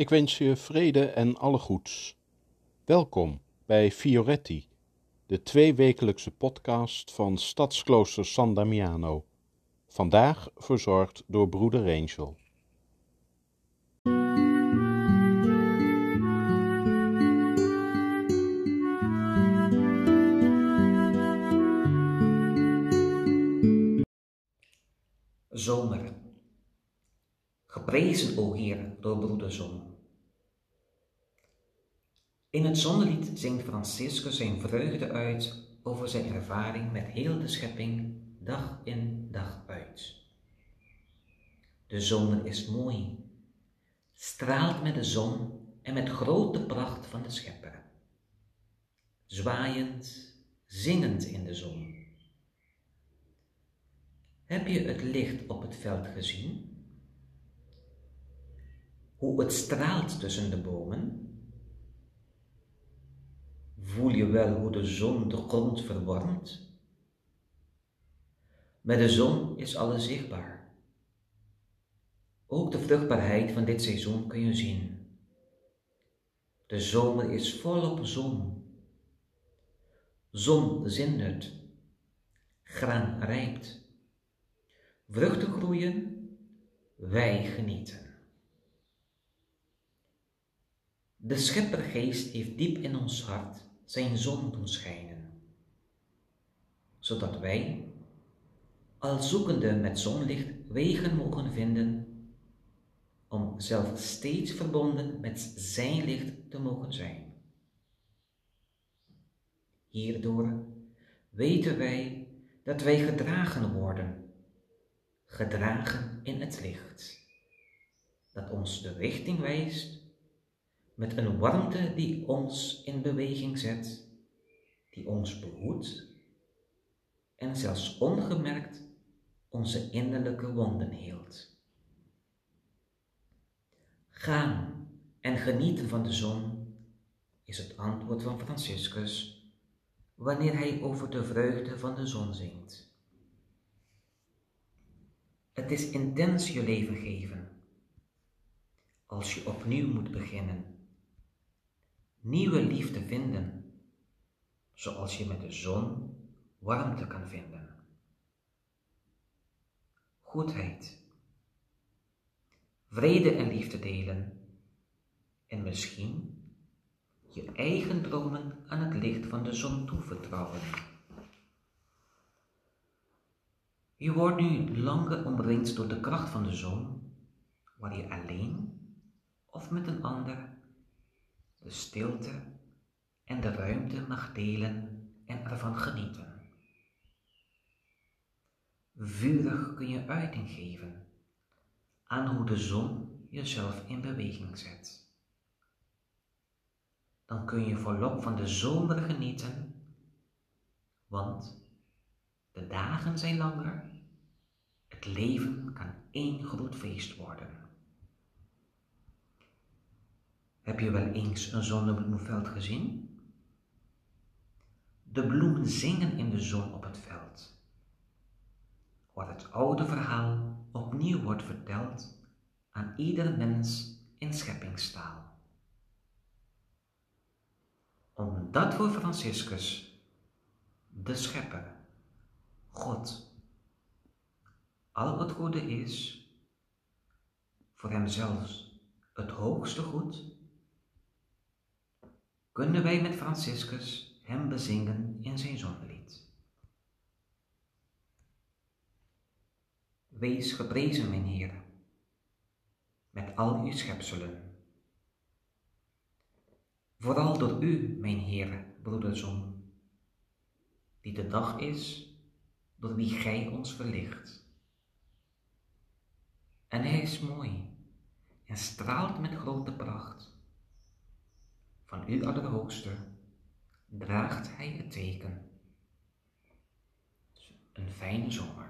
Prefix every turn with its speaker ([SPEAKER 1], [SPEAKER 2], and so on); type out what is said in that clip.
[SPEAKER 1] Ik wens je vrede en alle goeds. Welkom bij Fioretti, de tweewekelijkse podcast van Stadsklooster San Damiano. Vandaag verzorgd door broeder Angel.
[SPEAKER 2] Zomer. Geprezen, o Heer, door broeder Zon. In het zonnelied zingt Franciscus zijn vreugde uit over zijn ervaring met heel de schepping, dag in, dag uit. De zomer is mooi, straalt met de zon en met grote pracht van de schepper. Zwaaiend, zingend in de zon. Heb je het licht op het veld gezien? Hoe het straalt tussen de bomen? Voel je wel hoe de zon de grond verwarmt? Met de zon is alles zichtbaar. Ook de vruchtbaarheid van dit seizoen kun je zien. De zomer is volop zon. Zon zindert. Graan rijpt. Vruchten groeien. Wij genieten. De scheppergeest heeft diep in ons hart zijn zon doen schijnen, zodat wij, al zoekende met zonlicht, wegen mogen vinden om zelf steeds verbonden met zijn licht te mogen zijn. Hierdoor weten wij dat wij gedragen worden, gedragen in het licht, dat ons de richting wijst met een warmte die ons in beweging zet, die ons behoedt en zelfs ongemerkt onze innerlijke wonden heelt. Gaan en genieten van de zon is het antwoord van Franciscus wanneer hij over de vreugde van de zon zingt. Het is intens je leven geven als je opnieuw moet beginnen nieuwe liefde vinden, zoals je met de zon warmte kan vinden. Goedheid, vrede en liefde delen en misschien je eigen dromen aan het licht van de zon toevertrouwen. Je wordt nu langer omringd door de kracht van de zon, waar je alleen of met een ander de stilte en de ruimte mag delen en ervan genieten. Vurig kun je uiting geven aan hoe de zon jezelf in beweging zet. Dan kun je volop van de zomer genieten, want de dagen zijn langer, het leven kan één groot feest worden. Heb je wel eens een zonnebloemveld gezien? De bloemen zingen in de zon op het veld. Waar het oude verhaal opnieuw wordt verteld aan ieder mens in scheppingstaal. Omdat voor Franciscus, de schepper, God, al het goede is, voor hem zelfs het hoogste goed, kunnen wij met Franciscus hem bezingen in zijn zonnelied. Wees geprezen, mijn Heer, met al uw schepselen. Vooral door u, mijn Heer, broederzon, die de dag is door wie Gij ons verlicht. En Hij is mooi en straalt met grote pracht van u Allerhoogste draagt hij het teken. Een fijne zomer.